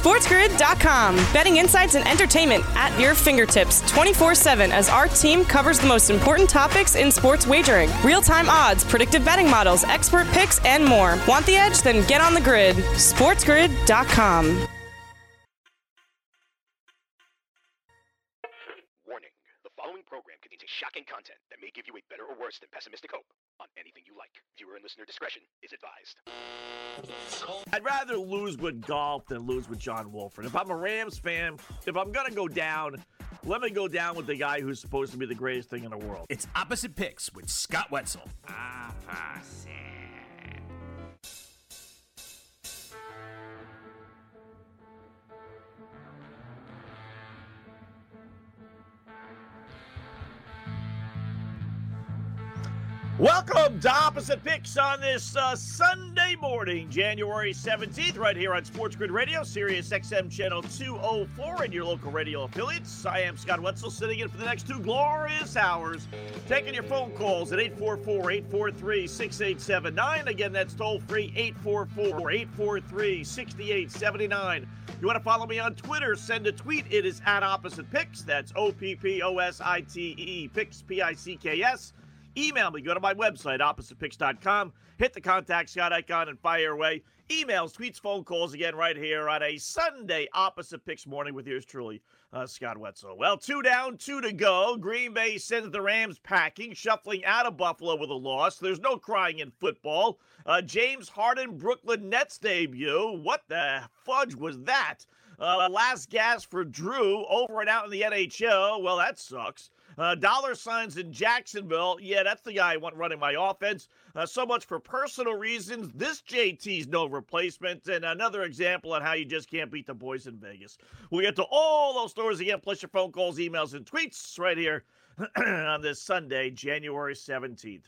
SportsGrid.com. Betting insights and entertainment at your fingertips 24 7 as our team covers the most important topics in sports wagering real time odds, predictive betting models, expert picks, and more. Want the edge? Then get on the grid. SportsGrid.com. Warning the following program contains shocking content that may give you a better or worse than pessimistic hope on anything you like. Viewer and listener discretion is advised. I'd rather lose with Goff than lose with John Wolford. If I'm a Rams fan, if I'm going to go down, let me go down with the guy who's supposed to be the greatest thing in the world. It's Opposite Picks with Scott Wetzel. Welcome to Opposite Picks on this uh, Sunday morning, January 17th, right here on Sports Grid Radio, Sirius XM Channel 204, and your local radio affiliates. I am Scott Wetzel, sitting in for the next two glorious hours, taking your phone calls at 844 843 6879. Again, that's toll free 844 843 6879. You want to follow me on Twitter? Send a tweet. It is at Opposite Picks. That's O P P O S I T E Picks, P I C K S. Email me. Go to my website, oppositepicks.com. Hit the contact Scott icon and fire away. Emails, tweets, phone calls again right here on a Sunday Opposite Picks morning with yours truly, uh, Scott Wetzel. Well, two down, two to go. Green Bay sends the Rams packing, shuffling out of Buffalo with a loss. There's no crying in football. Uh, James Harden, Brooklyn Nets debut. What the fudge was that? Uh, last gas for Drew over and out in the NHL. Well, that sucks. Uh, dollar signs in Jacksonville. Yeah, that's the guy I want running my offense. Uh, so much for personal reasons. This JT's no replacement. And another example on how you just can't beat the boys in Vegas. We'll get to all those stories again, plus your phone calls, emails, and tweets right here on this Sunday, January 17th.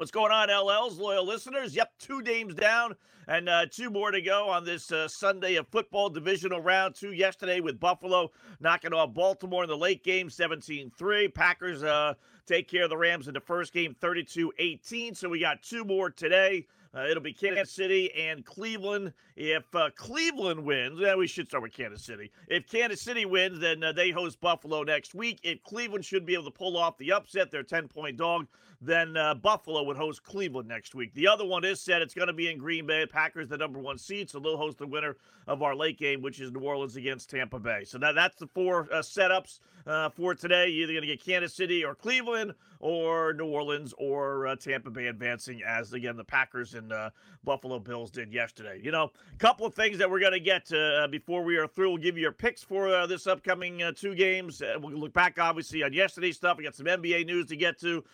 What's going on, LL's loyal listeners? Yep, two games down and uh, two more to go on this uh, Sunday of football divisional round. Two yesterday with Buffalo knocking off Baltimore in the late game 17 3. Packers uh, take care of the Rams in the first game 32 18. So we got two more today. Uh, it'll be Kansas City and Cleveland. If uh, Cleveland wins, then we should start with Kansas City. If Kansas City wins, then uh, they host Buffalo next week. If Cleveland should be able to pull off the upset, their 10 point dog, then uh, Buffalo would host Cleveland next week. The other one is set. It's going to be in Green Bay. Packers, the number one seed, so they'll host the winner of our late game, which is New Orleans against Tampa Bay. So that, that's the four uh, setups uh, for today. You're either going to get Kansas City or Cleveland or New Orleans or uh, Tampa Bay advancing, as again the Packers and uh, Buffalo Bills did yesterday. You know, a couple of things that we're going to get uh, before we are through. We'll give you your picks for this upcoming two games. We'll look back, obviously, on yesterday's stuff. We got some NBA news to get to,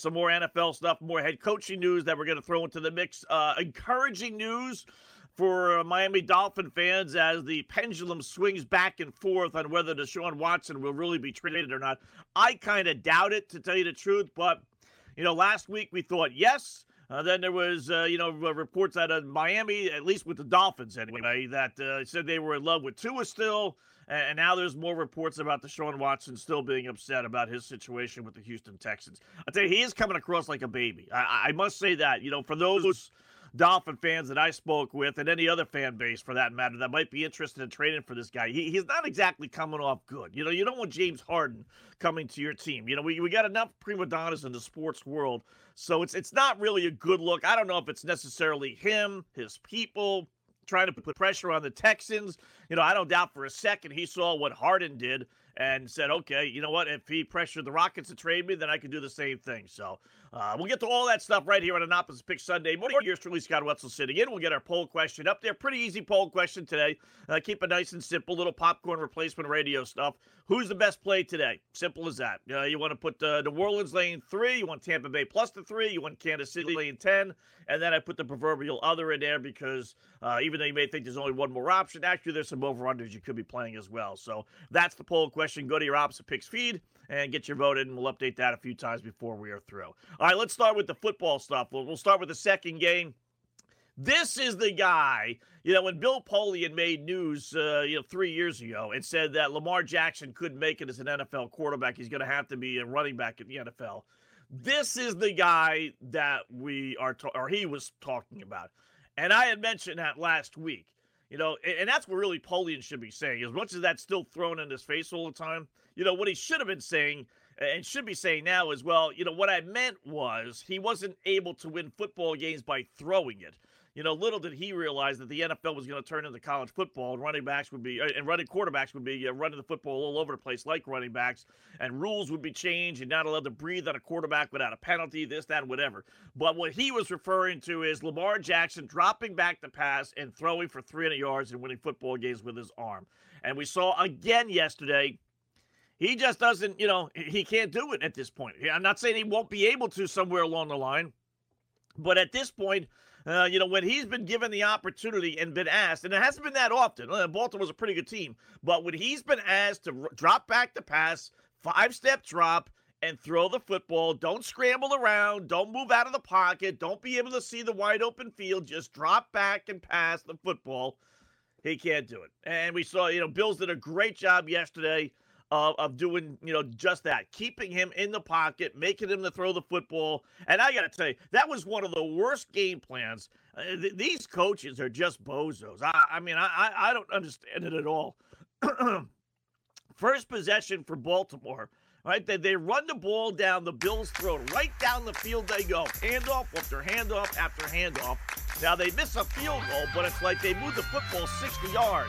some more NFL stuff, more head coaching news that we're going to throw into the mix. Uh, encouraging news for uh, Miami Dolphin fans as the pendulum swings back and forth on whether Deshaun Watson will really be traded or not. I kind of doubt it, to tell you the truth. But, you know, last week we thought yes. Uh, then there was, uh, you know, reports out of Miami, at least with the Dolphins anyway, that uh, said they were in love with Tua still. And now there's more reports about Deshaun Watson still being upset about his situation with the Houston Texans. I tell you, he is coming across like a baby. I, I must say that. You know, for those Dolphin fans that I spoke with, and any other fan base for that matter, that might be interested in trading for this guy. He, he's not exactly coming off good. You know, you don't want James Harden coming to your team. You know, we, we got enough prima donnas in the sports world, so it's it's not really a good look. I don't know if it's necessarily him, his people trying to put pressure on the Texans. You know, I don't doubt for a second he saw what Harden did and said, okay, you know what? If he pressured the Rockets to trade me, then I can do the same thing. So uh, we'll get to all that stuff right here on an opposite pick Sunday morning. Yours truly, Scott Wetzel sitting in. We'll get our poll question up there. Pretty easy poll question today. Uh, keep it nice and simple. Little popcorn replacement radio stuff. Who's the best play today? Simple as that. Uh, you want to put uh, New Orleans lane three. You want Tampa Bay plus the three. You want Kansas City lane ten. And then I put the proverbial other in there because uh, even though you may think there's only one more option, actually there's some over unders you could be playing as well. So that's the poll question. Go to your opposite picks feed and get your vote in. And we'll update that a few times before we are through. All right, let's start with the football stuff. We'll, we'll start with the second game. This is the guy, you know, when Bill Polian made news, uh, you know, three years ago and said that Lamar Jackson couldn't make it as an NFL quarterback. He's going to have to be a running back in the NFL. This is the guy that we are, ta- or he was talking about. And I had mentioned that last week. You know, and, that's what really Polian should be saying. As much as that's still thrown in his face all the time, you know, what he should have been saying and should be saying now as well, you know, what I meant was he wasn't able to win football games by throwing it. You know, little did he realize that the NFL was going to turn into college football, and running backs would be, uh, and running quarterbacks would be uh, running the football all over the place like running backs, and rules would be changed, and not allowed to breathe on a quarterback without a penalty, this, that, whatever. But what he was referring to is Lamar Jackson dropping back the pass and throwing for 300 yards and winning football games with his arm. And we saw again yesterday he just doesn't, you know, he can't do it at this point. I'm not saying he won't be able to somewhere along the line, but at this point, uh, you know, when he's been given the opportunity and been asked, and it hasn't been that often. Uh, Baltimore's a pretty good team, but when he's been asked to r- drop back the pass, five step drop, and throw the football, don't scramble around, don't move out of the pocket, don't be able to see the wide open field, just drop back and pass the football. He can't do it. And we saw, you know, Bills did a great job yesterday of, of doing, you know, just that, keeping him in the pocket, making him to throw the football. And I got to tell you, that was one of the worst game plans. Uh, th- these coaches are just bozos. I, I mean, I, I don't understand it at all. First possession for Baltimore. Right, they, they run the ball down the Bills' throat. Right down the field they go. Handoff after handoff after handoff. Now they miss a field goal, but it's like they move the football 60 yards.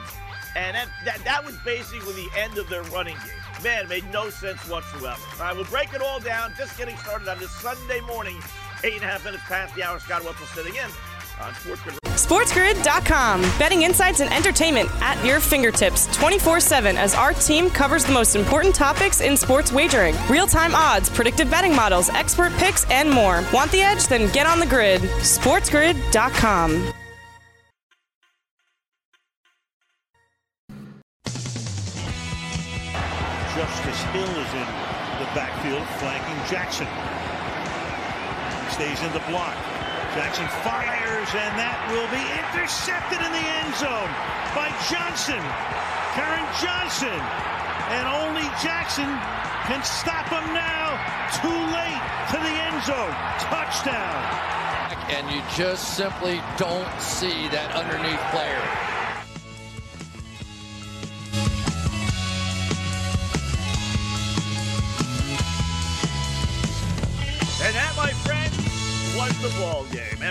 And that, that, that was basically the end of their running game. Man, made no sense whatsoever. All right, we'll break it all down. Just getting started on this Sunday morning, eight and a half minutes past the hour. Scott Wetzel sitting in on SportsGrid. SportsGrid.com. Betting insights and entertainment at your fingertips 24 7 as our team covers the most important topics in sports wagering real time odds, predictive betting models, expert picks, and more. Want the edge? Then get on the grid. SportsGrid.com. Hill is in the backfield, flanking Jackson. Stays in the block. Jackson fires, and that will be intercepted in the end zone by Johnson. Taron Johnson. And only Jackson can stop him now. Too late to the end zone. Touchdown. And you just simply don't see that underneath player.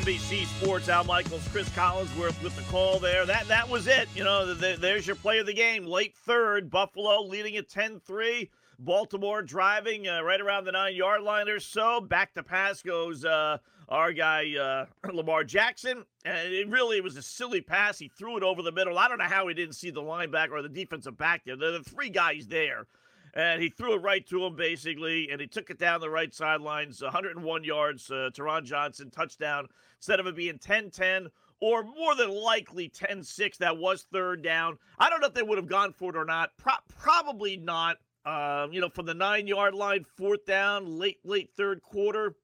NBC Sports, Al Michaels, Chris Collinsworth with the call there. That that was it. You know, the, there's your play of the game. Late third, Buffalo leading at 10-3. Baltimore driving uh, right around the nine-yard line or so. Back to pass goes uh, our guy uh, Lamar Jackson, and it really was a silly pass. He threw it over the middle. I don't know how he didn't see the linebacker or the defensive back there. There are the three guys there and he threw it right to him basically, and he took it down the right sidelines, 101 yards. Uh, Taron Johnson touchdown instead of it being 10-10 or more than likely 10-6. That was third down. I don't know if they would have gone for it or not. Pro- probably not. Um, you know, from the nine yard line, fourth down, late late third quarter.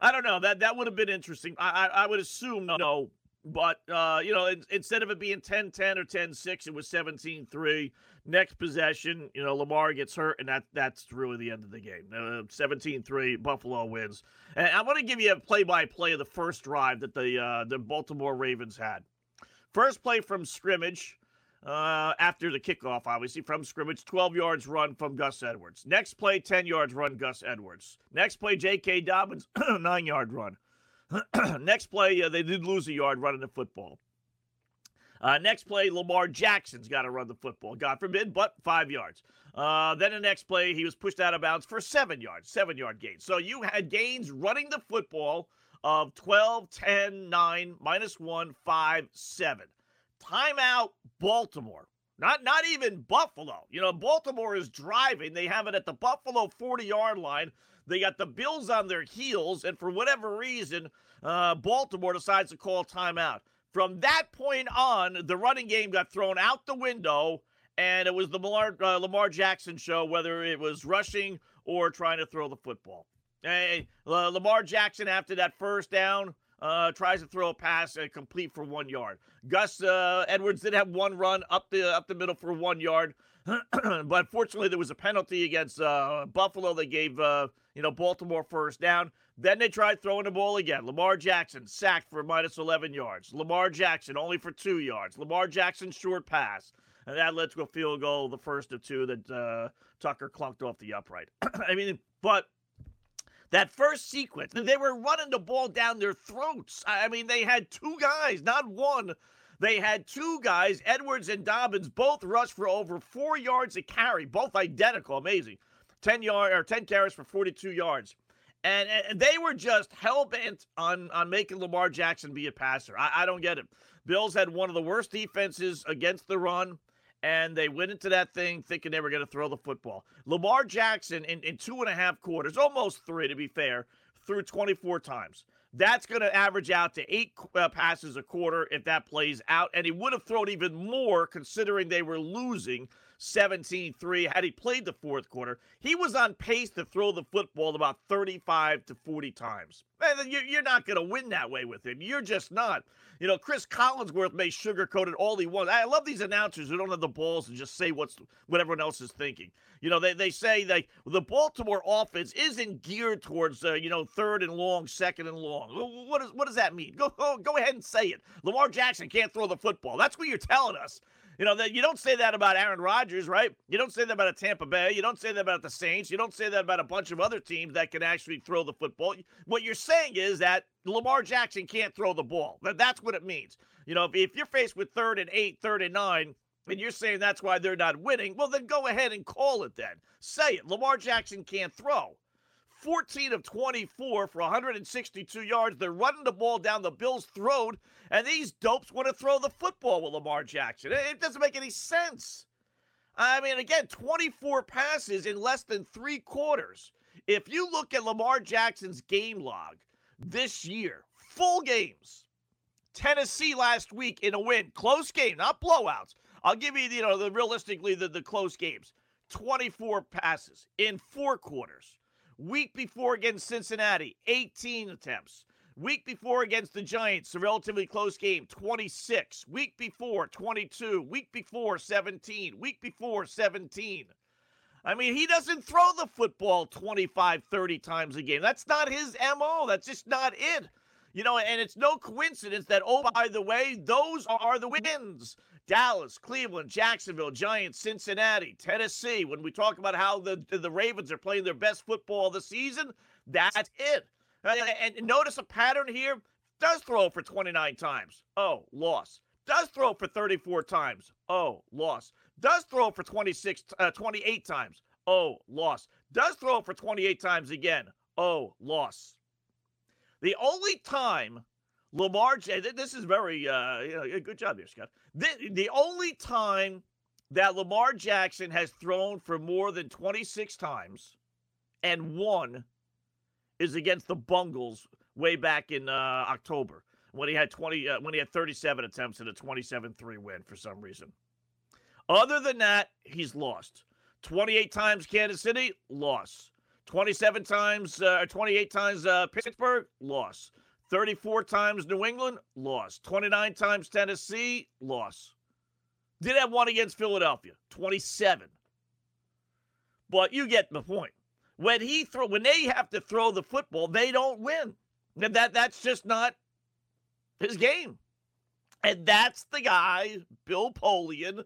I don't know. That that would have been interesting. I I, I would assume no. But, uh, you know, in, instead of it being 10 10 or 10 6, it was 17 3. Next possession, you know, Lamar gets hurt, and that that's really the end of the game. 17 uh, 3, Buffalo wins. And I want to give you a play by play of the first drive that the, uh, the Baltimore Ravens had. First play from scrimmage. Uh, after the kickoff, obviously, from scrimmage, 12 yards run from Gus Edwards. Next play, 10 yards run, Gus Edwards. Next play, J.K. Dobbins, 9 yard run. next play, uh, they did lose a yard running the football. Uh, next play, Lamar Jackson's got to run the football. God forbid, but five yards. Uh, then the next play, he was pushed out of bounds for seven yards, seven yard gain. So you had gains running the football of 12, 10, 9, minus 1, 5, 7. Timeout, Baltimore. Not not even Buffalo. You know, Baltimore is driving. They have it at the Buffalo 40 yard line. They got the Bills on their heels, and for whatever reason, uh, Baltimore decides to call timeout. From that point on, the running game got thrown out the window, and it was the Lamar, uh, Lamar Jackson show, whether it was rushing or trying to throw the football. Hey, uh, Lamar Jackson, after that first down, uh, tries to throw a pass and complete for one yard. Gus uh, Edwards did have one run up the up the middle for one yard, but fortunately there was a penalty against uh, Buffalo. that gave uh, you know Baltimore first down. Then they tried throwing the ball again. Lamar Jackson sacked for minus 11 yards. Lamar Jackson only for two yards. Lamar Jackson short pass. And that led to a field goal, the first of two that uh, Tucker clunked off the upright. I mean, but that first sequence, they were running the ball down their throats. I mean, they had two guys, not one. They had two guys, Edwards and Dobbins, both rushed for over four yards a carry, both identical. Amazing. 10 yard or 10 carries for 42 yards. And, and they were just hell bent on, on making Lamar Jackson be a passer. I, I don't get it. Bills had one of the worst defenses against the run and they went into that thing thinking they were going to throw the football. Lamar Jackson, in, in two and a half quarters, almost three to be fair, threw 24 times. That's going to average out to eight uh, passes a quarter if that plays out. And he would have thrown even more considering they were losing 17 3 had he played the fourth quarter. He was on pace to throw the football about 35 to 40 times. Man, you're not going to win that way with him. You're just not. You know, Chris Collinsworth may sugarcoat it all he wants. I love these announcers who don't have the balls to just say what's what everyone else is thinking. You know, they, they say like the Baltimore offense isn't geared towards uh, you know third and long, second and long. What does what does that mean? Go, go go ahead and say it. Lamar Jackson can't throw the football. That's what you're telling us. You know, that you don't say that about Aaron Rodgers, right? You don't say that about a Tampa Bay. You don't say that about the Saints. You don't say that about a bunch of other teams that can actually throw the football. What you're saying is that Lamar Jackson can't throw the ball. That's what it means. You know, if, if you're faced with third and eight, third and nine, and you're saying that's why they're not winning, well, then go ahead and call it then. Say it. Lamar Jackson can't throw. 14 of 24 for 162 yards. They're running the ball down the Bills' throat, and these dopes want to throw the football with Lamar Jackson. It doesn't make any sense. I mean, again, 24 passes in less than three quarters. If you look at Lamar Jackson's game log this year, full games, Tennessee last week in a win, close game, not blowouts. I'll give you, you know, the realistically the, the close games. 24 passes in four quarters. Week before against Cincinnati, 18 attempts. Week before against the Giants, a relatively close game, 26. Week before, 22. Week before, 17. Week before, 17. I mean, he doesn't throw the football 25, 30 times a game. That's not his MO. That's just not it. You know, and it's no coincidence that, oh, by the way, those are the wins. Dallas, Cleveland, Jacksonville, Giants, Cincinnati, Tennessee. When we talk about how the, the Ravens are playing their best football of the season, that's it. And notice a pattern here. Does throw for 29 times. Oh, loss. Does throw for 34 times. Oh, loss. Does throw for 26, uh, 28 times. Oh, loss. Does throw for 28 times again. Oh, loss. The only time Lamar, this is very uh, good job here, Scott. The, the only time that Lamar Jackson has thrown for more than 26 times and won is against the Bungles way back in uh, October when he had 20 uh, when he had 37 attempts and a 27-3 win for some reason. Other than that, he's lost. 28 times Kansas City, loss. 27 times, uh, 28 times uh, Pittsburgh, loss. 34 times New England, loss. 29 times Tennessee, loss. Did have one against Philadelphia, 27. But you get the point. When he throw when they have to throw the football, they don't win. And that that's just not his game. And that's the guy, Bill Polian,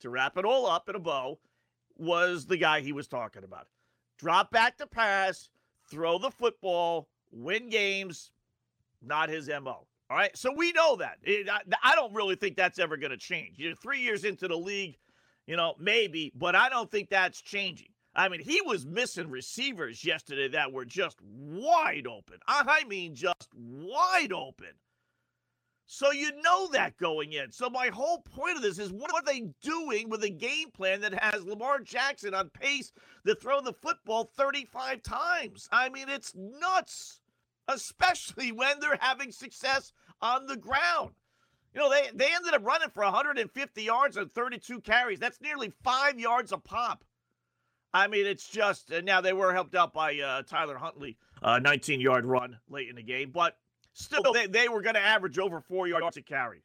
to wrap it all up in a bow, was the guy he was talking about. Drop back to pass, throw the football, win games, not his MO. All right. So we know that. It, I, I, don't really think that's ever going to change. You're three years into the league, you know, maybe, but I don't think that's changing. I mean, he was missing receivers yesterday that were just wide open. I mean, just wide open. So you know that going in. So my whole point of this is what are they doing with a game plan that has Lamar Jackson on pace to throw the football 35 times? I mean, it's nuts especially when they're having success on the ground. You know, they, they ended up running for 150 yards and 32 carries. That's nearly five yards a pop. I mean, it's just, uh, now they were helped out by uh, Tyler Huntley, uh, 19 yard run late in the game. But Still, they, they were going to average over four yards a carry.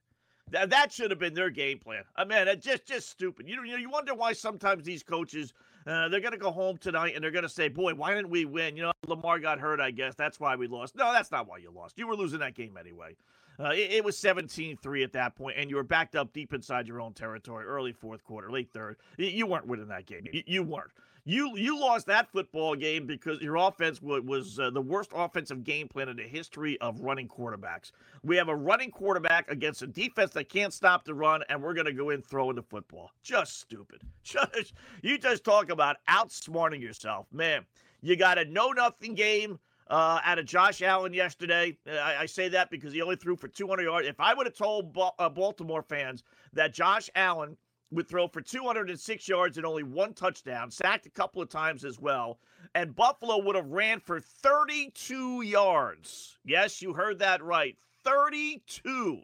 That, that should have been their game plan. I mean, just just stupid. You know, you wonder why sometimes these coaches uh, they're going to go home tonight and they're going to say, "Boy, why didn't we win?" You know, Lamar got hurt. I guess that's why we lost. No, that's not why you lost. You were losing that game anyway. Uh, it, it, was 17-3 at that point, and you were backed up deep inside your own territory, early fourth quarter, late third. You weren't winning that game. You, you weren't. You you lost that football game because your offense was uh, the worst offensive game plan in the history of running quarterbacks. We have a running quarterback against a defense that can't stop the run, and we're going to go in throwing the football. Just stupid. Just you just talk about outsmarting yourself, man. You got a no nothing game uh, out of Josh Allen yesterday. I, I, say that because he only threw for 200 yards. If I would have told ba- uh, Baltimore fans that Josh Allen would throw for 206 yards and only one touchdown, sacked a couple of times as well. And Buffalo would have ran for 32 yards. Yes, you heard that right. 32.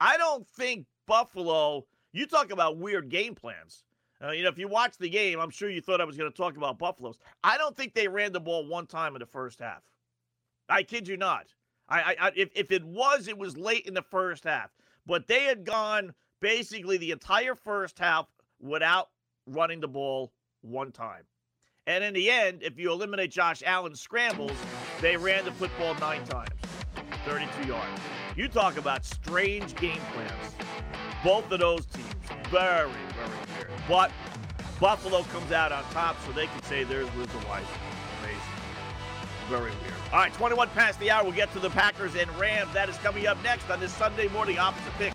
I don't think Buffalo, you talk about weird game plans. Uh, you know, if you watch the game, I'm sure you thought I was going to talk about Buffalo's. I don't think they ran the ball one time in the first half. I kid you not. I, I, if, if it was, it was late in the first half. But they had gone basically the entire first half without running the ball one time. And in the end, if you eliminate Josh Allen's scrambles, they ran the football nine times, 32 yards. You talk about strange game plans. Both of those teams, very, very weird. But Buffalo comes out on top, so they can say theirs was the wise. Amazing. Very weird. All right, 21 past the hour. We'll get to the Packers and Rams. That is coming up next on this Sunday morning opposite pick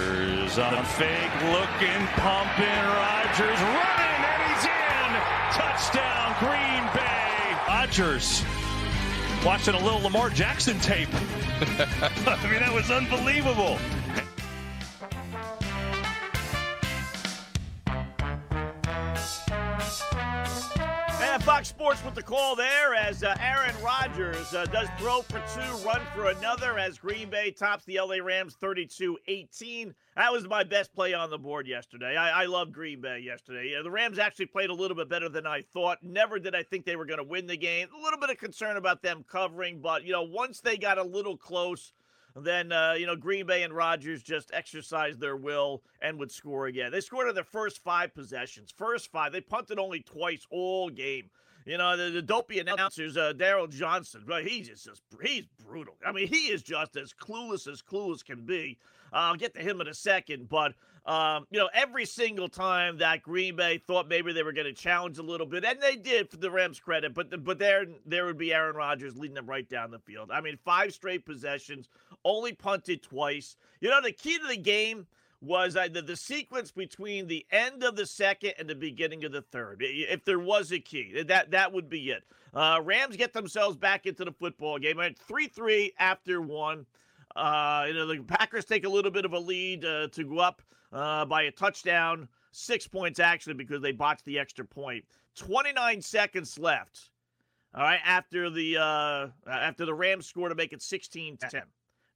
on a fake looking, pumping. Rodgers running, and he's in. Touchdown, Green Bay. Rodgers watching a little Lamar Jackson tape. I mean, that was unbelievable. Fox Sports with the call there as uh, Aaron Rodgers uh, does throw for two, run for another as Green Bay tops the LA Rams 32 18. That was my best play on the board yesterday. I, I love Green Bay yesterday. Yeah, the Rams actually played a little bit better than I thought. Never did I think they were going to win the game. A little bit of concern about them covering, but, you know, once they got a little close, then uh, you know Green Bay and Rodgers just exercised their will and would score again. They scored in their first five possessions. First five. They punted only twice all game. You know the, the dopey announcers, uh, Daryl Johnson, but he's just, just he's brutal. I mean, he is just as clueless as clueless can be. Uh, I'll get to him in a second, but um, you know, every single time that Green Bay thought maybe they were going to challenge a little bit, and they did for the Rams' credit, but the, but there there would be Aaron Rodgers leading them right down the field. I mean, five straight possessions, only punted twice. You know, the key to the game was uh, the, the sequence between the end of the second and the beginning of the third. If there was a key, that that would be it. Uh, Rams get themselves back into the football game. At three three after one. Uh, you know the Packers take a little bit of a lead uh, to go up uh, by a touchdown, six points actually because they botched the extra point. Twenty nine seconds left. All right, after the uh, after the Rams score to make it 16-10.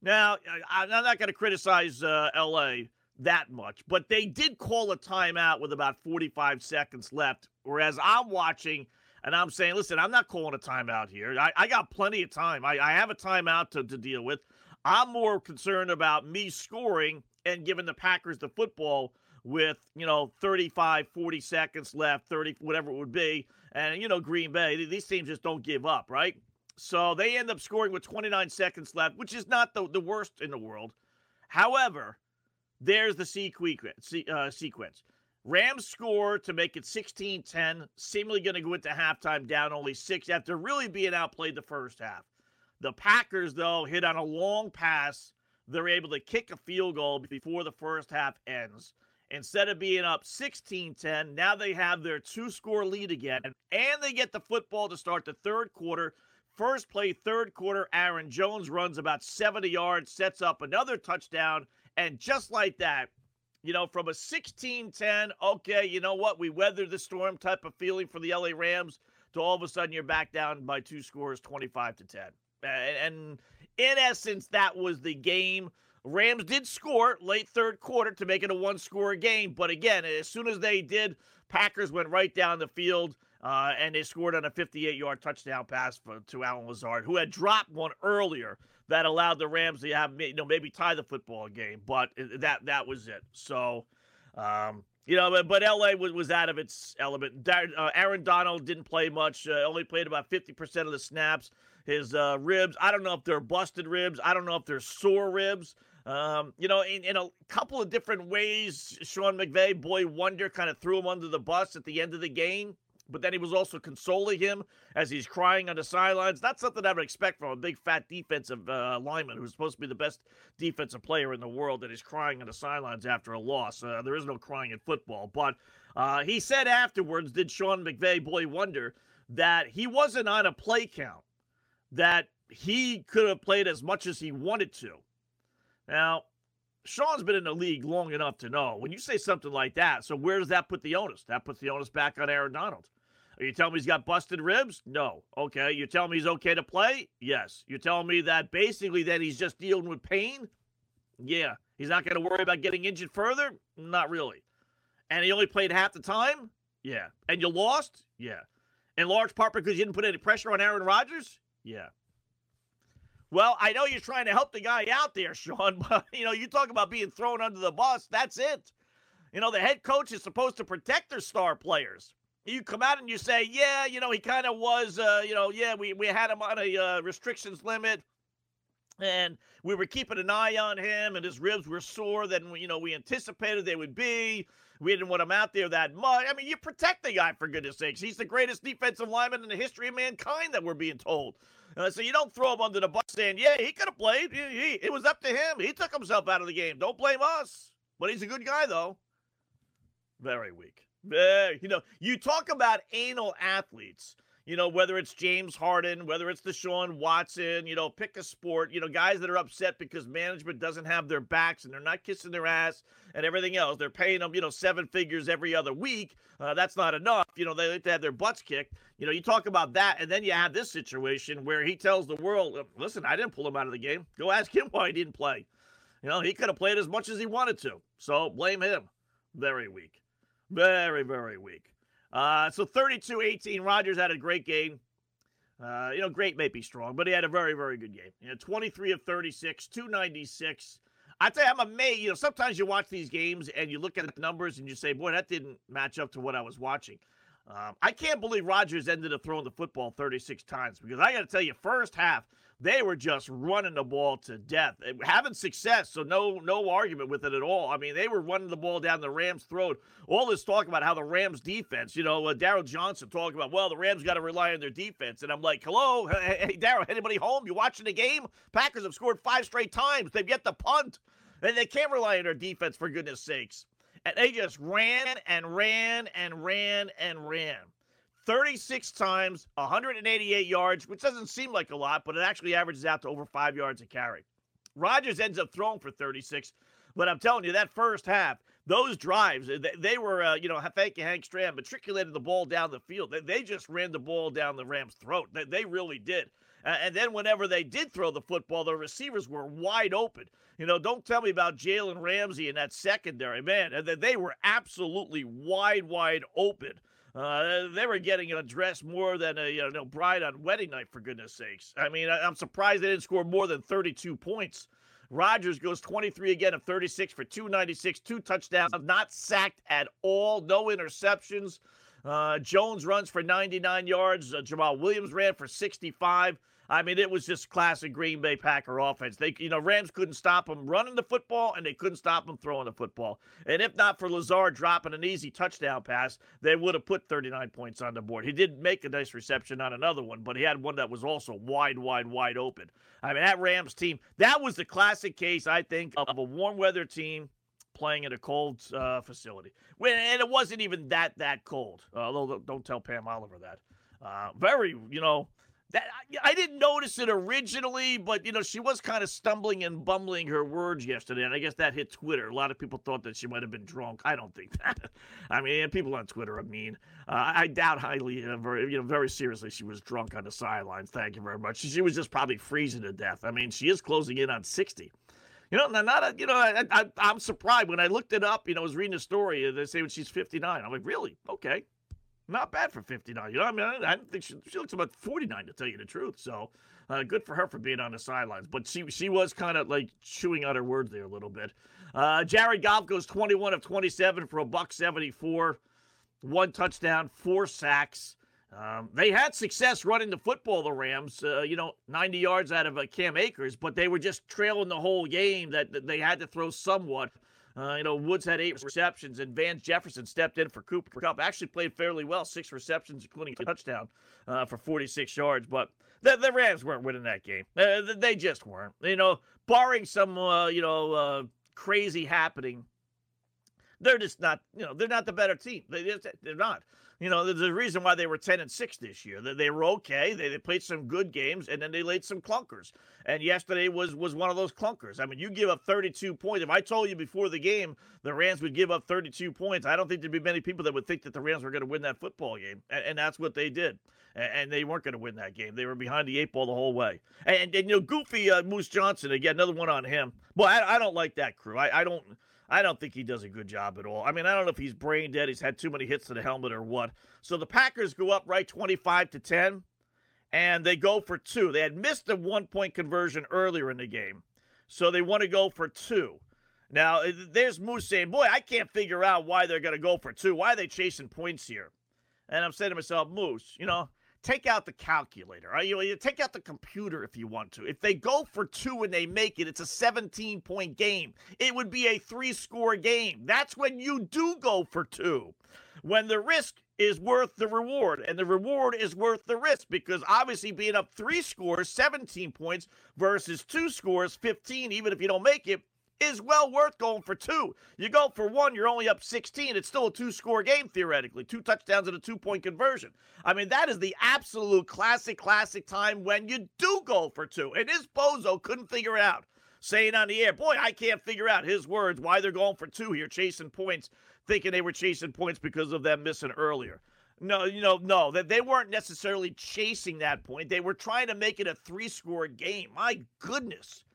Now, I'm not going to criticize uh, LA that much. But they did call a timeout with about 45 seconds left. Whereas I'm watching and I'm saying, listen, I'm not calling a timeout here. I, I got plenty of time. I, I have a timeout to, to deal with. I'm more concerned about me scoring and giving the Packers the football with, you know, 35, 40 seconds left, 30, whatever it would be. And, you know, Green Bay, these teams just don't give up, right? So they end up scoring with 29 seconds left, which is not the, the worst in the world. However, there's the sequence. Uh, sequence. Rams score to make it 16 10, seemingly going to go into halftime down only six after really being outplayed the first half. The Packers, though, hit on a long pass. They're able to kick a field goal before the first half ends. Instead of being up 16 10, now they have their two score lead again, and they get the football to start the third quarter. First play, third quarter, Aaron Jones runs about 70 yards, sets up another touchdown, And just like that, you know, from a 16 10, okay, you know what? We weathered the storm type of feeling for the LA Rams to all of a sudden you're back down by two scores, 25 to 10. And in essence, that was the game. Rams did score late third quarter to make it a one score game. But again, as soon as they did, Packers went right down the field. Uh, and they scored on a 58 yard touchdown pass for, to Allen Lazard, who had dropped one earlier that allowed the Rams to have you know maybe tie the football game, but that that was it. So, um, you know, but, but LA was, was out of its element. Uh, Aaron Donald didn't play much; uh, only played about 50% of the snaps. His uh, ribs, I don't know if they're busted ribs. I don't know if they're sore ribs. Um, you know, in, in a couple of different ways, Sean McVay, boy wonder, kind of threw him under the bus at the end of the game but then he was also consoling him as he's crying on the sidelines. That's something I would expect from a big fat defensive uh, lineman who's supposed to be the best defensive player in the world that is crying on the sidelines after a loss. Uh, there is no crying in football, but uh, he said afterwards, did Sean McVay, boy wonder, that he wasn't on a play count, that he could have played as much as he wanted to. Now, Sean's been in the league long enough to know when you say something like that. So where does that put the onus? That puts the onus back on Aaron Donald. Are you telling me he's got busted ribs? No. Okay. You're telling me he's okay to play? Yes. You're telling me that basically that he's just dealing with pain? Yeah. He's not going to worry about getting injured further? Not really. And he only played half the time? Yeah. And you lost? Yeah. In large part because you didn't put any pressure on Aaron Rodgers? Yeah. Well, I know you're trying to help the guy out there, Sean, but you know, you talk about being thrown under the bus. That's it. You know, the head coach is supposed to protect their star players you come out and you say, yeah, you know, he kind of was, uh, you know, yeah, we, we had him on a uh, restrictions limit and we were keeping an eye on him and his ribs were sore than, you know, we anticipated they would be. We didn't want him out there that much. I mean, you protect the guy for goodness sakes. He's the greatest defensive lineman in the history of mankind that we're being told. Uh, so you don't throw him under the bus saying, yeah, he could have played. He, he, it was up to him. He took himself out of the game. Don't blame us. But he's a good guy, though. Very weak. Uh, you know, you talk about anal athletes. You know, whether it's James Harden, whether it's the Deshaun Watson, you know, pick a sport, you know, guys that are upset because management doesn't have their backs and they're not kissing their ass and everything else. They're paying them, you know, seven figures every other week. Uh, that's not enough. You know, they like to have their butts kicked. You know, you talk about that, and then you have this situation where he tells the world, listen, I didn't pull him out of the game. Go ask him why he didn't play. You know, he could have played as much as he wanted to. So blame him. Very weak. Very, very weak. Uh, so 32 18. Rodgers had a great game. Uh, you know, great may be strong, but he had a very, very good game. You know, 23 of 36, 296. I tell you, I'm amazed. You know, sometimes you watch these games and you look at the numbers and you say, boy, that didn't match up to what I was watching. Um, I can't believe Rodgers ended up throwing the football 36 times because I got to tell you, first half, they were just running the ball to death, having success. So no no argument with it at all. I mean, they were running the ball down the Rams' throat. All this talk about how the Rams' defense, you know, uh, Daryl Johnson talking about, well, the Rams got to rely on their defense, and I'm like, hello, hey, hey Daryl, anybody home? You watching the game? Packers have scored five straight times. They've yet to punt, and they can't rely on their defense for goodness sakes. And they just ran and ran and ran and ran. 36 times, 188 yards, which doesn't seem like a lot, but it actually averages out to over five yards a carry. Rodgers ends up throwing for 36, but I'm telling you, that first half, those drives, they, they were, uh, you know, thank you, Hank Stram, matriculated the ball down the field. They, they just ran the ball down the Rams' throat. They, they really did. Uh, and then whenever they did throw the football, the receivers were wide open. You know, don't tell me about Jalen Ramsey in that secondary, man. And They were absolutely wide, wide open. Uh, they were getting address more than a you know bride on wedding night, for goodness sakes. I mean, I, am surprised they didn't score more than 32 points. Rodgers goes 23 again of 36 for 296, two touchdowns, not sacked at all, no interceptions. Uh, Jones runs for 99 yards. Uh, Jamaal Williams ran for 65. I mean, it was just classic Green Bay Packer offense. They, you know, Rams couldn't stop them running the football, and they couldn't stop them throwing the football. And if not for Lazard dropping an easy touchdown pass, they would have put 39 points on the board. He did make a nice reception on another one, but he had one that was also wide, wide, wide open. I mean, that Rams team, that was the classic case, I think, of a warm weather team playing in a cold uh, facility. And it wasn't even that that cold. Although don't tell Pam Oliver that. Uh, very, you know, that I didn't notice it originally, but you know she was kind of stumbling and bumbling her words yesterday, and I guess that hit Twitter. A lot of people thought that she might have been drunk. I don't think that. I mean, people on Twitter are mean. Uh, I doubt highly, uh, very you know, very seriously, she was drunk on the sidelines. Thank you very much. She was just probably freezing to death. I mean, she is closing in on sixty. You know, not a, you know, I, I, I'm surprised when I looked it up. You know, I was reading a story. And they say when she's 59. I'm like, really? Okay, not bad for 59. You know, I mean, I, I think she, she, looks about 49 to tell you the truth. So, uh, good for her for being on the sidelines. But she she was kind of like chewing out her words there a little bit. Uh, Jared Goff goes 21 of 27 for a buck 74, one touchdown, four sacks. Um, they had success running the football, the Rams, uh, you know, 90 yards out of uh, Cam Akers, but they were just trailing the whole game that, that they had to throw somewhat. Uh, you know, Woods had eight receptions, and Van Jefferson stepped in for Cooper Kupp. Actually played fairly well, six receptions, including a touchdown uh, for 46 yards. But the, the, Rams weren't winning that game. Uh, they just weren't. You know, barring some, uh, you know, uh, crazy happening, they're just not. You know, they're not the better team. They, they're not you know, there's a reason why they were 10 and 6 this year. They, they were okay. They, they played some good games and then they laid some clunkers. And yesterday was was one of those clunkers. I mean, you give up 32 points. If I told you before the game the Rams would give up 32 points, I don't think there'd be many people that would think that the Rams were going to win that football game. And, and that's what they did. And, and they weren't going to win that game. They were behind the eight ball the whole way. And, and, you know, goofy uh, Moose Johnson, again, another one on him. Well, I, I don't like that crew. I, I don't. I don't think he does a good job at all. I mean, I don't know if he's brain dead, he's had too many hits to the helmet or what. So the Packers go up right 25 to 10 and they go for two. They had missed a one-point conversion earlier in the game. So they want to go for two. Now, eh, there's Moose saying, Boy, I can't figure out why they're going to go for two. Why are they chasing points here? And I'm saying to myself, Moose, you know, take out the calculator. Right? You, you take out the computer if you want to. If they go for two and they make it, it's a 17 point game. It would be a three score game. That's when you do go for two. When the risk is worth the reward, and the reward is worth the risk because obviously being up three scores, 17 points, versus two scores, 15, even if you don't make it, is well worth going for two. You go for one, you're only up 16. It's still a two score game, theoretically. Two touchdowns and a two point conversion. I mean, that is the absolute classic, classic time when you do go for two. And this bozo couldn't figure out. Saying on the air, boy, I can't figure out his words why they're going for two here, chasing points, thinking they were chasing points because of them missing earlier. No, you know, no, that they weren't necessarily chasing that point. They were trying to make it a three score game. My goodness.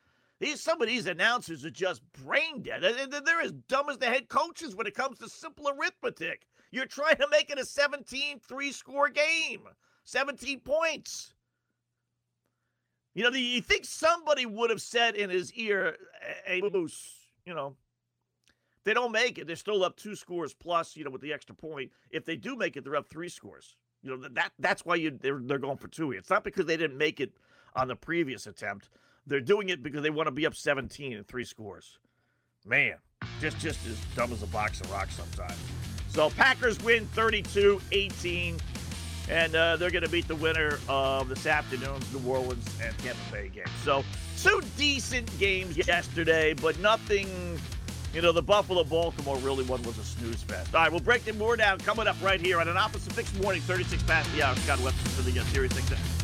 These some of these announcers are just brain dead. They're as dumb as the head coaches when it comes to simple arithmetic. You're trying to make it a 17 three score game, 17 points. You know, you think somebody would have said in his ear, "Hey, Moose, you know, they don't make it, they're still up two scores plus. You know, with the extra point. If they do make it, they're up three scores. You know that that's why you they're, they're going for two. It's not because they didn't make it on the previous attempt. They're doing it because they want to be up 17 in three scores. Man, just just as dumb as a box of rocks sometimes. So Packers win 32-18, and uh, they're going to beat the winner of this afternoon's New Orleans and Tampa Bay game. So two decent games yesterday, but nothing. You know, the Buffalo Baltimore really one was a snooze fest. All right, we'll break them more down coming up right here on an Office opposite picks morning, 36 past the hour. Scott Webster for the uh, Sirius 6.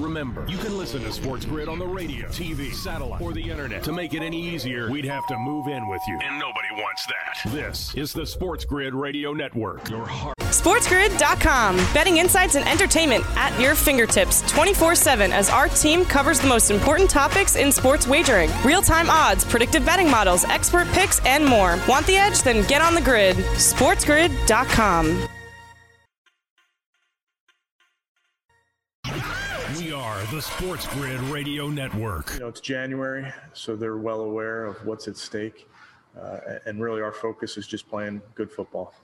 Remember, you can listen to Sports Grid on the radio, TV, satellite, or the internet. To make it any easier, we'd have to move in with you. And nobody wants that. This is the Sports Grid Radio Network. iHeart. SportsGrid.com. Betting insights and entertainment at your fingertips 24 7 as our team covers the most important topics in sports wagering real time odds, predictive betting models, expert picks, and more. Want the edge? Then get on the grid. SportsGrid.com. the Sports Grid Radio Network. You know, it's January, so they're well aware of what's at stake. Uh, and really, our focus is just playing good football.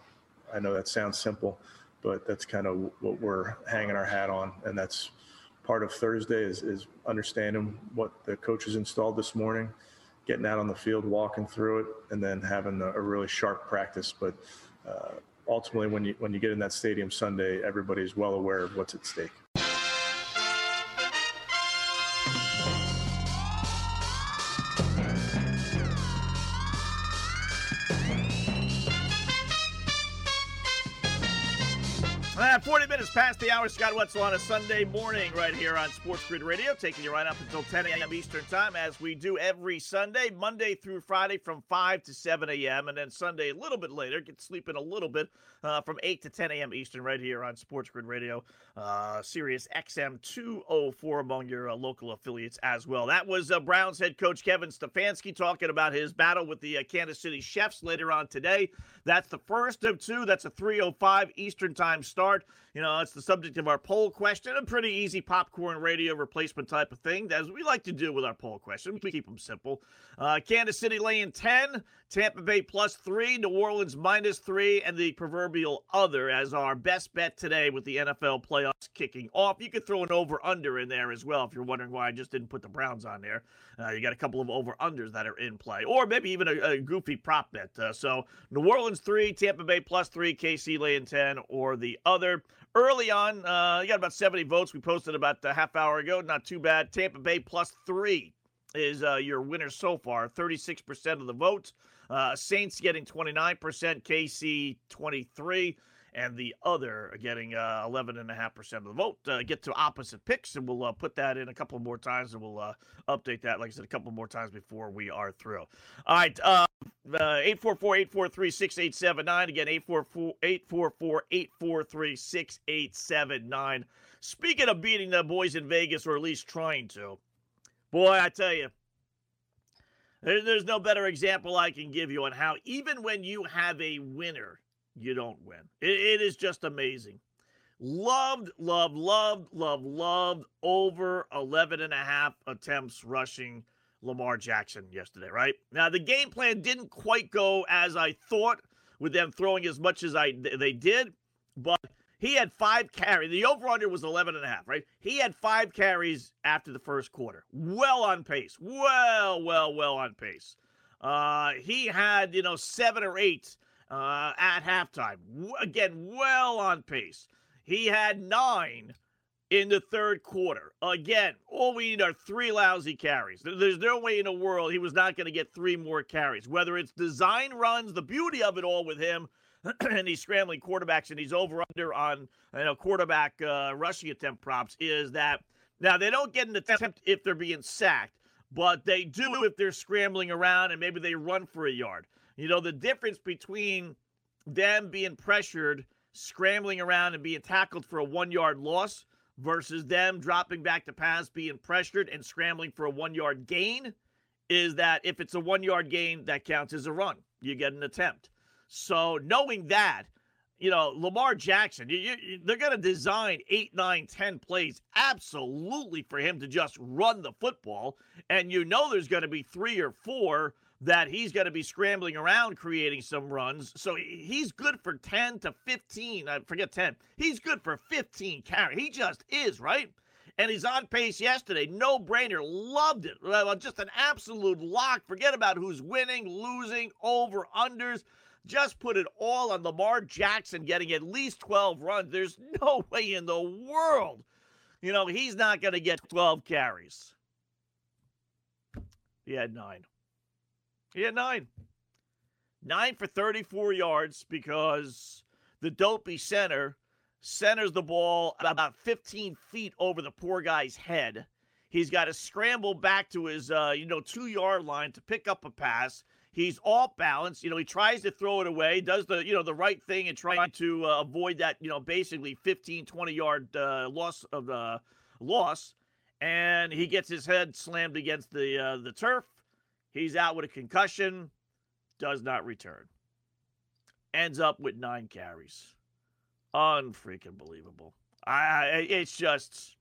I know that sounds simple, but that's kind of what we're hanging our hat on. And that's part of Thursday is, is understanding what the coaches installed this morning, getting out on the field, walking through it, and then having a, a really sharp practice. But uh, ultimately, when you when you get in that stadium Sunday, everybody's well aware of what's at stake. 40 minutes past the hour. Scott Wetzel on a Sunday morning right here on Sports Grid Radio, taking you right up until 10 a.m. Eastern Time, as we do every Sunday, Monday through Friday from 5 to 7 a.m., and then Sunday a little bit later, get sleeping a little bit uh, from 8 to 10 a.m. Eastern right here on Sports Grid Radio, uh, Sirius XM 204 among your uh, local affiliates as well. That was uh, Browns head coach Kevin Stefanski talking about his battle with the uh, Kansas City Chiefs later on today. That's the first of two. That's a 305 Eastern Time start. You know, it's the subject of our poll question. A pretty easy popcorn radio replacement type of thing, as we like to do with our poll question. We keep them simple. Uh, Kansas City laying 10, Tampa Bay plus three, New Orleans minus three, and the proverbial other as our best bet today with the NFL playoffs kicking off. You could throw an over under in there as well if you're wondering why I just didn't put the Browns on there. Uh, you got a couple of over unders that are in play, or maybe even a, a goofy prop bet. Uh, so New Orleans three, Tampa Bay plus three, KC laying 10, or the other. Early on, uh, you got about 70 votes. We posted about a half hour ago. Not too bad. Tampa Bay plus three is uh, your winner so far. 36% of the votes. Uh, Saints getting 29%, KC 23 and the other getting uh, 11.5% of the vote. Uh, get to opposite picks, and we'll uh, put that in a couple more times, and we'll uh, update that, like I said, a couple more times before we are through. All right, uh, 844-843-6879. Again, 844-843-6879. Speaking of beating the boys in Vegas, or at least trying to, boy, I tell you, there's no better example I can give you on how even when you have a winner, you don't win. it, it is just amazing. Loved, loved, loved, loved, loved over 11 and a half attempts rushing Lamar Jackson yesterday, right? Now, the game plan didn't quite go as I thought with them throwing as much as I they did, but he had five carries. The over-under was 11 and a half, right? He had five carries after the first quarter. Well on pace. Well, well, well on pace. Uh, he had, you know, seven or eight uh, at halftime. Again, well on pace. He had nine in the third quarter. Again, all we need are three lousy carries. There's no way in the world he was not going to get three more carries. Whether it's design runs, the beauty of it all with him, and these scrambling quarterbacks and he's over under on you know quarterback uh, rushing attempt props is that now they don't get an attempt if they're being sacked, but they do if they're scrambling around and maybe they run for a yard. You know, the difference between them being pressured, scrambling around, and being tackled for a one yard loss versus them dropping back to pass, being pressured, and scrambling for a one yard gain is that if it's a one yard gain, that counts as a run. You get an attempt. So knowing that, you know, Lamar Jackson, you, you, they're going to design eight, nine, ten plays absolutely for him to just run the football. And you know there's going to be three or four that he's going to be scrambling around creating some runs. So he's good for 10 to 15. I forget 10. He's good for 15 carry. He just is, right? And he's on pace yesterday. No brainer. Loved it. Just an absolute lock. Forget about who's winning, losing, over, unders. Just put it all on Lamar Jackson getting at least 12 runs. There's no way in the world, you know, he's not going to get 12 carries. He had nine. He had nine. Nine for 34 yards because the dopey center centers the ball about 15 feet over the poor guy's head. He's got to scramble back to his, uh, you know, two yard line to pick up a pass. He's off balance. You know, he tries to throw it away, does the, you know, the right thing and trying to uh, avoid that, you know, basically 15, 20 yard uh, loss of the uh, loss. And he gets his head slammed against the uh, the turf. He's out with a concussion, does not return. Ends up with nine carries. Unfreaking believable. I, it's just,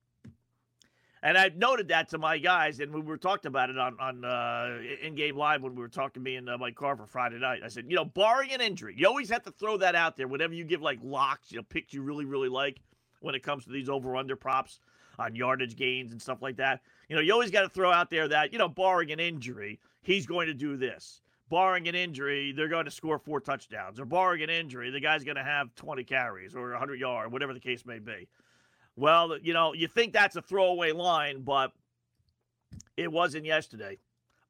and I've noted that to my guys, and we were talking about it on on uh, in game live when we were talking to me and uh, Mike Carver Friday night. I said, you know, barring an injury, you always have to throw that out there whenever you give like locks, you know, picks you really really like when it comes to these over under props on yardage gains and stuff like that. You know, you always got to throw out there that you know, barring an injury, he's going to do this. Barring an injury, they're going to score four touchdowns. Or barring an injury, the guy's going to have 20 carries or 100 yards, whatever the case may be. Well, you know, you think that's a throwaway line, but it wasn't yesterday.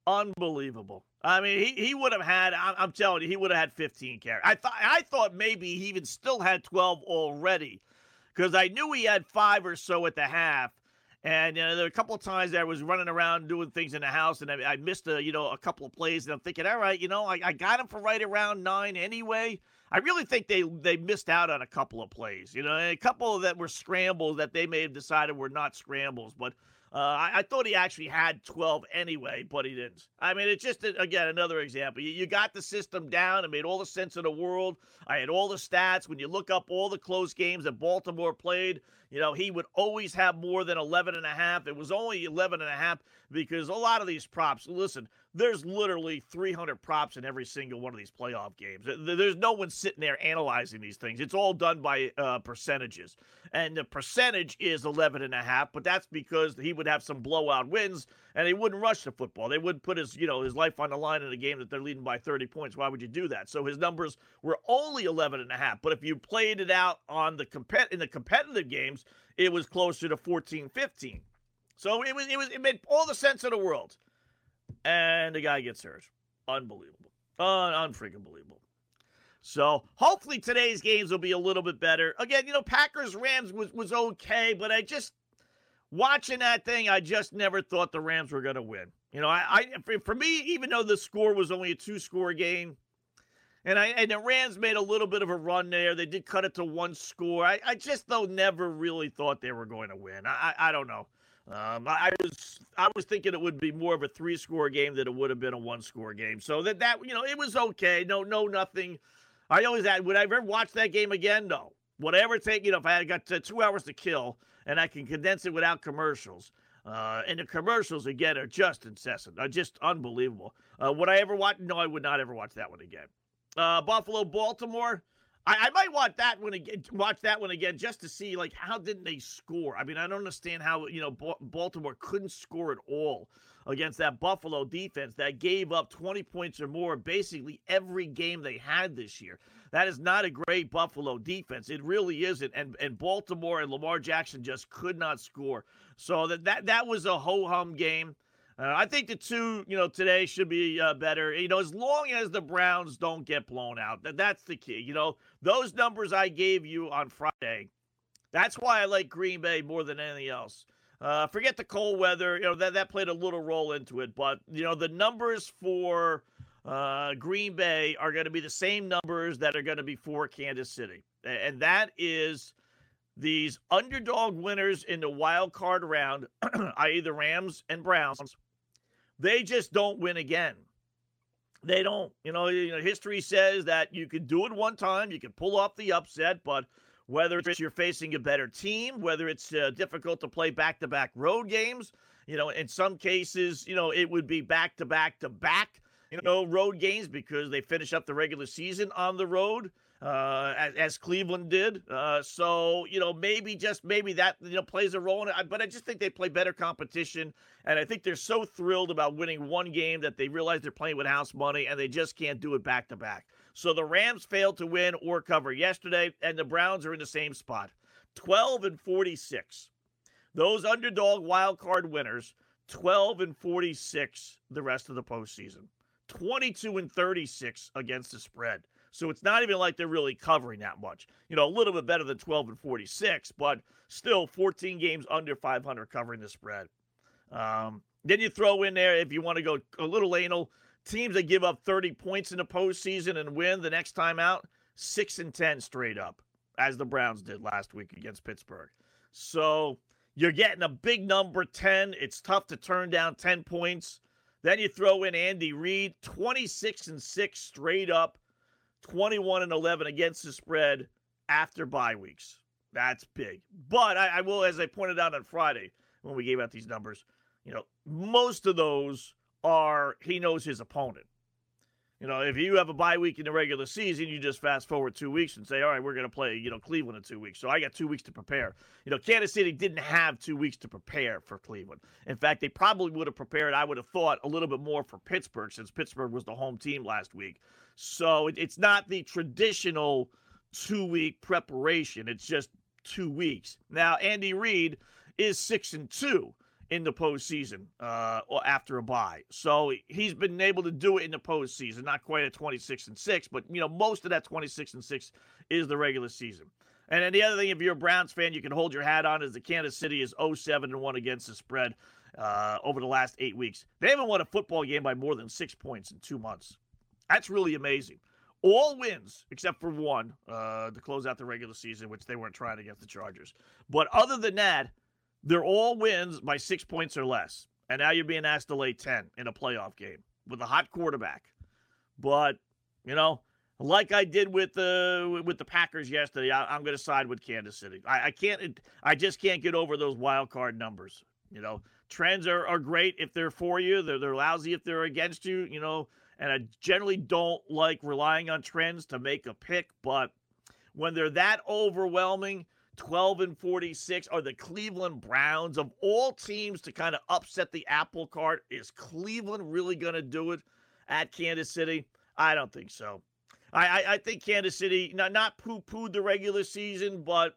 Unbelievable. I mean, he, he would have had. I'm, telling you, he would have had 15 carries. I thought I thought maybe he even still had 12 already because I knew he had five or so at the half. And you know, there were a couple of times I was running around doing things in the house, and I, I missed a you know a couple of plays, and I'm thinking, all right, you know, I, I got him for right around nine anyway. I really think they they missed out on a couple of plays, you know, a couple that were scrambles that they may have decided were not scrambles, but uh, I, I, thought he actually had 12 anyway, but he didn't. I mean, it's just, again, another example. You, you, got the system down. It made all the sense in the world. I had all the stats. When you look up all the close games that Baltimore played, you know, he would always have more than 11 and a half. It was only 11 and a half because a lot of these props, listen, there's literally 300 props in every single one of these playoff games. There's no one sitting there analyzing these things. It's all done by uh, percentages. And the percentage is 11 and a half, but that's because he would have some blowout wins and he wouldn't rush the football. They wouldn't put his, you know, his life on the line in a game that they're leading by 30 points. Why would you do that? So his numbers were only 11 and a half, but if you played it out on the compet in the competitive games, it was closer to 14, 15. So it was it was it made all the sense in the world and the guy gets hurt. Unbelievable. Un- unfreaking believable. So hopefully today's games will be a little bit better. Again, you know, Packers Rams was was okay, but I just watching that thing, I just never thought the Rams were going to win. You know, I, I for me, even though the score was only a two score game, and I and the Rams made a little bit of a run there. They did cut it to one score. I, I just though never really thought they were going to win. I I, I don't know. Um, I was I was thinking it would be more of a three score game than it would have been a one score game. So that that you know it was okay. No no nothing. I always would I ever watch that game again? No. Whatever take you know if I had got two hours to kill and I can condense it without commercials. Uh, and the commercials again are just incessant, are just unbelievable. Uh, would I ever watch? No, I would not ever watch that one again. Uh, Buffalo, Baltimore. I, I, might watch that one again. Watch that one again just to see like how didn't they score? I mean, I don't understand how you know Baltimore couldn't score at all against that Buffalo defense that gave up 20 points or more basically every game they had this year. That is not a great Buffalo defense. It really isn't. And and Baltimore and Lamar Jackson just could not score. So that that that was a ho hum game. Uh, I think the two, you know, today should be uh, better. You know, as long as the Browns don't get blown out, that, that's the key. You know, those numbers I gave you on Friday, that's why I like Green Bay more than anything else. Uh, forget the cold weather. You know that that played a little role into it, but you know the numbers for uh, Green Bay are going to be the same numbers that are going to be for Kansas City, and that is these underdog winners in the wild card round, i.e., the Rams and Browns, they just don't win again. They don't. You know, you know, history says that you can do it one time, you can pull off the upset, but whether it's you're facing a better team, whether it's uh, difficult to play back-to-back road games, you know, in some cases, you know, it would be back-to-back to back, you know, road games because they finish up the regular season on the road uh, as, as, Cleveland did. Uh, so you know, maybe just maybe that you know plays a role in it. But I just think they play better competition, and I think they're so thrilled about winning one game that they realize they're playing with house money, and they just can't do it back to back. So the Rams failed to win or cover yesterday, and the Browns are in the same spot, twelve and forty six. Those underdog wild card winners, twelve and forty six the rest of the postseason. 22 and 36 against the spread. So it's not even like they're really covering that much. You know, a little bit better than 12 and 46, but still 14 games under 500 covering the spread. Um, then you throw in there, if you want to go a little anal, teams that give up 30 points in the postseason and win the next time out, 6 and 10 straight up, as the Browns did last week against Pittsburgh. So you're getting a big number 10. It's tough to turn down 10 points. Then you throw in Andy Reid, 26 and 6 straight up 21 and 11 against the spread after bye weeks. That's big. But I, I, will, as I pointed out on Friday when we gave out these numbers, you know, most of those are he knows his opponent. You know, if you have a bye week in the regular season, you just fast forward two weeks and say, all right, we're going to play, you know, Cleveland in two weeks. So I got two weeks to prepare. You know, Kansas City didn't have two weeks to prepare for Cleveland. In fact, they probably would have prepared, I would have thought, a little bit more for Pittsburgh since Pittsburgh was the home team last week. So it, it's not the traditional two week preparation. It's just two weeks. Now, Andy Reid is six and two in the postseason uh, or after a bye. So he's been able to do it in the postseason. Not quite at 26 and six, but you know most of that 26 and six is the regular season. And then the other thing, if you're a Browns fan, you can hold your hat on is the Kansas City is 07 and 1 against the spread uh, over the last eight weeks. They haven't won a football game by more than six points in two months. That's really amazing. All wins except for one uh, to close out the regular season, which they weren't trying against the Chargers. But other than that, they're all wins by six points or less. And now you're being asked to lay 10 in a playoff game with a hot quarterback. But, you know, like I did with the with the Packers yesterday, I, am going to side with Kansas City. I, I can't, I just can't get over those wild card numbers. You know, trends are, are great if they're for you. They're they're lousy if they're against you. You know, and I generally don't like relying on trends to make a pick, but when they're that overwhelming, 12 and 46 are the Cleveland Browns of all teams to kind of upset the apple cart. Is Cleveland really going to do it at Kansas City? I don't think so. I, I, I think Kansas City not not poo pooed the regular season, but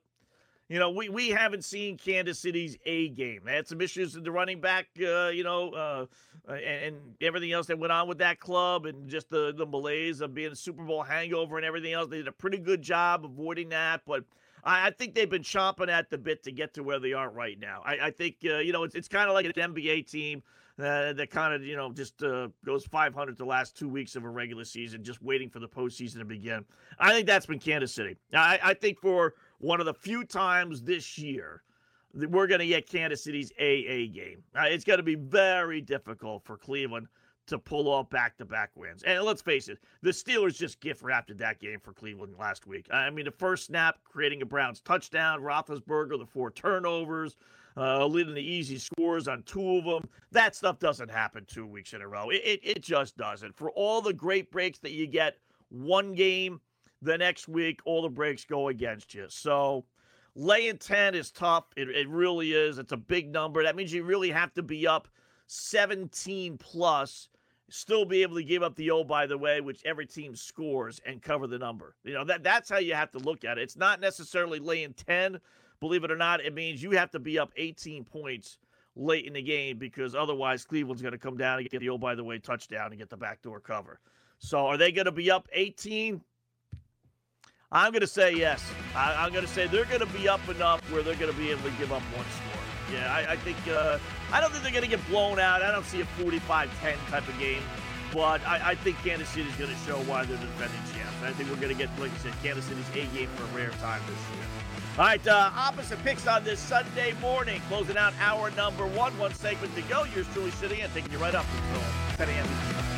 you know, we, we haven't seen Kansas City's A game. They had some issues in the running back, uh, you know, uh, and, and, everything else that went on with that club and just the, the malaise of being a Super Bowl hangover and everything else. They did a pretty good job avoiding that. But I, I think they've been chomping at the bit to get to where they are right now. I, I think, uh, you know, it's, it's kind of like an NBA team. Uh, that kind of you know just uh, goes 500 the last two weeks of a regular season, just waiting for the postseason to begin. I think that's been Kansas City. I, I think for one of the few times this year that we're going to get Kansas City's AA game. Uh, it's going to be very difficult for Cleveland to pull off back-to-back wins. And let's face it, the Steelers just gift wrapped that game for Cleveland last week. I mean, the first snap, creating a Browns touchdown, Roethlisberger, the four turnovers, uh, leading the easy scores on two of them. That stuff doesn't happen two weeks in a row. It, it, it just doesn't. For all the great breaks that you get one game the next week, all the breaks go against you. So laying 10 is tough. It, it really is. It's a big number. That means you really have to be up 17 plus, still be able to give up the oh, by the way, which every team scores and cover the number. You know, that that's how you have to look at it. It's not necessarily laying 10. Believe it or not, it means you have to be up 18 points late in the game because otherwise Cleveland's going to come down and get the oh, by the way touchdown and get the backdoor cover. So are they going to be up 18? I'm going to say yes. I, am going to say they're going to be up enough where they're going to be able to give up one score. Yeah, I, I think uh, I don't think they're going to get blown out. I don't see a 45-10 type of game, but I, I think Kansas City is going to show why they're the defending champs. I think we're going to get, like I said, Kansas City's A game for a rare time this year. All right, uh, opposite picks on this Sunday morning, closing out hour number one. One segment to go. Yours truly sitting and taking you right up until 10 a.m.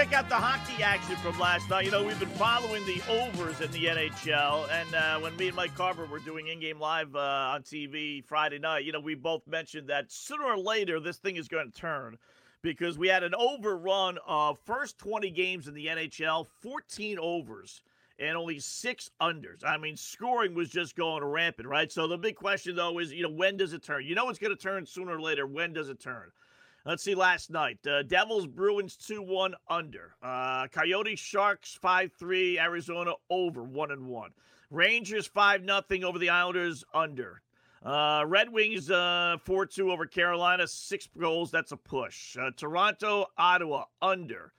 check out the hockey action from last night. You know, we've been following the overs in the NHL, and uh, when me and Mike Carver were doing in-game live uh, on TV Friday night, you know, we both mentioned that sooner or later this thing is going to turn because we had an overrun of first 20 games in the NHL, 14 overs and only six unders. I mean, scoring was just going rampant, right? So the big question though is, you know, when does it turn? You know, it's going to turn sooner or later. When does it turn? Let's see last night. Uh, Devils Bruins 2 1 under. Uh, Coyotes Sharks 5 3. Arizona over 1 and 1. Rangers 5 0 over the Islanders under. Uh, Red Wings uh, 4 2 over Carolina. Six goals. That's a push. Uh, Toronto Ottawa under.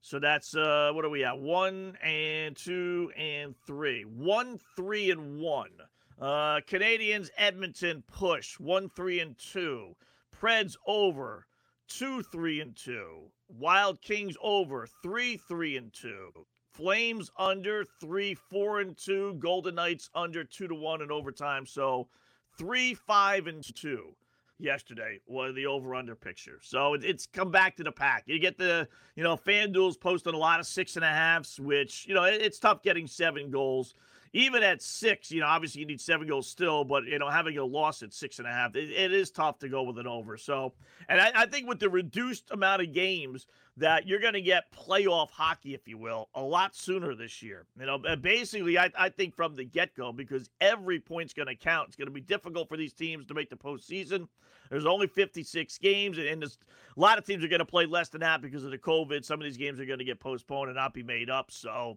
So that's uh, what are we at? One and two and three. One, three, and one. Uh, Canadiens Edmonton push. One, three, and two. Preds over two, three, and two. Wild Kings over three, three, and two. Flames under three, four, and two. Golden Knights under two to one in overtime. So three, five, and two yesterday was the over under picture. So it's come back to the pack. You get the, you know, FanDuel's posting a lot of six and a halfs, which, you know, it's tough getting seven goals even at six, you know, obviously you need seven goals still, but you know, having a loss at six and a half, it, it is tough to go with an over. So, and I, I think with the reduced amount of games that you're going to get playoff hockey, if you will, a lot sooner this year. You know, basically, I, I think from the get go, because every point's going to count. It's going to be difficult for these teams to make the postseason. There's only 56 games, and a lot of teams are going to play less than that because of the COVID. Some of these games are going to get postponed and not be made up. So,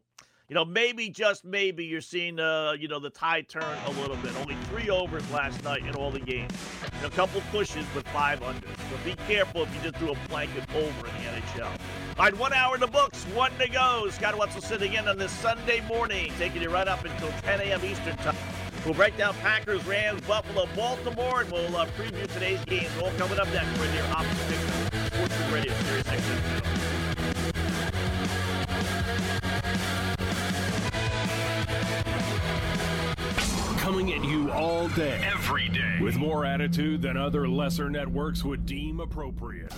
you know, maybe just maybe you're seeing uh, you know, the tide turn a little bit. Only three overs last night in all the games. And a couple pushes with five unders. So be careful if you just do a blanket over in the NHL. All right, one hour in the books, one to go. Scott Wetzel sitting in on this Sunday morning, taking you right up until 10 a.m. Eastern time. We'll break down Packers, Rams, Buffalo, Baltimore, and we'll uh, preview today's games. All coming up next right here, Opposite Sports Radio, Sirius. Coming at you all day, every day, with more attitude than other lesser networks would deem appropriate.